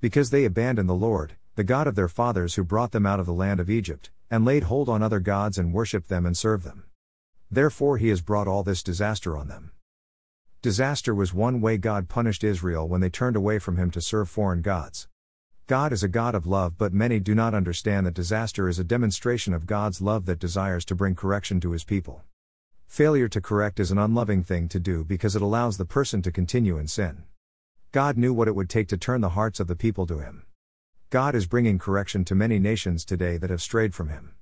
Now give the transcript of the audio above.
Because they abandoned the Lord, the God of their fathers who brought them out of the land of Egypt, and laid hold on other gods and worshipped them and served them. Therefore he has brought all this disaster on them. Disaster was one way God punished Israel when they turned away from him to serve foreign gods. God is a God of love, but many do not understand that disaster is a demonstration of God's love that desires to bring correction to his people. Failure to correct is an unloving thing to do because it allows the person to continue in sin. God knew what it would take to turn the hearts of the people to him. God is bringing correction to many nations today that have strayed from him.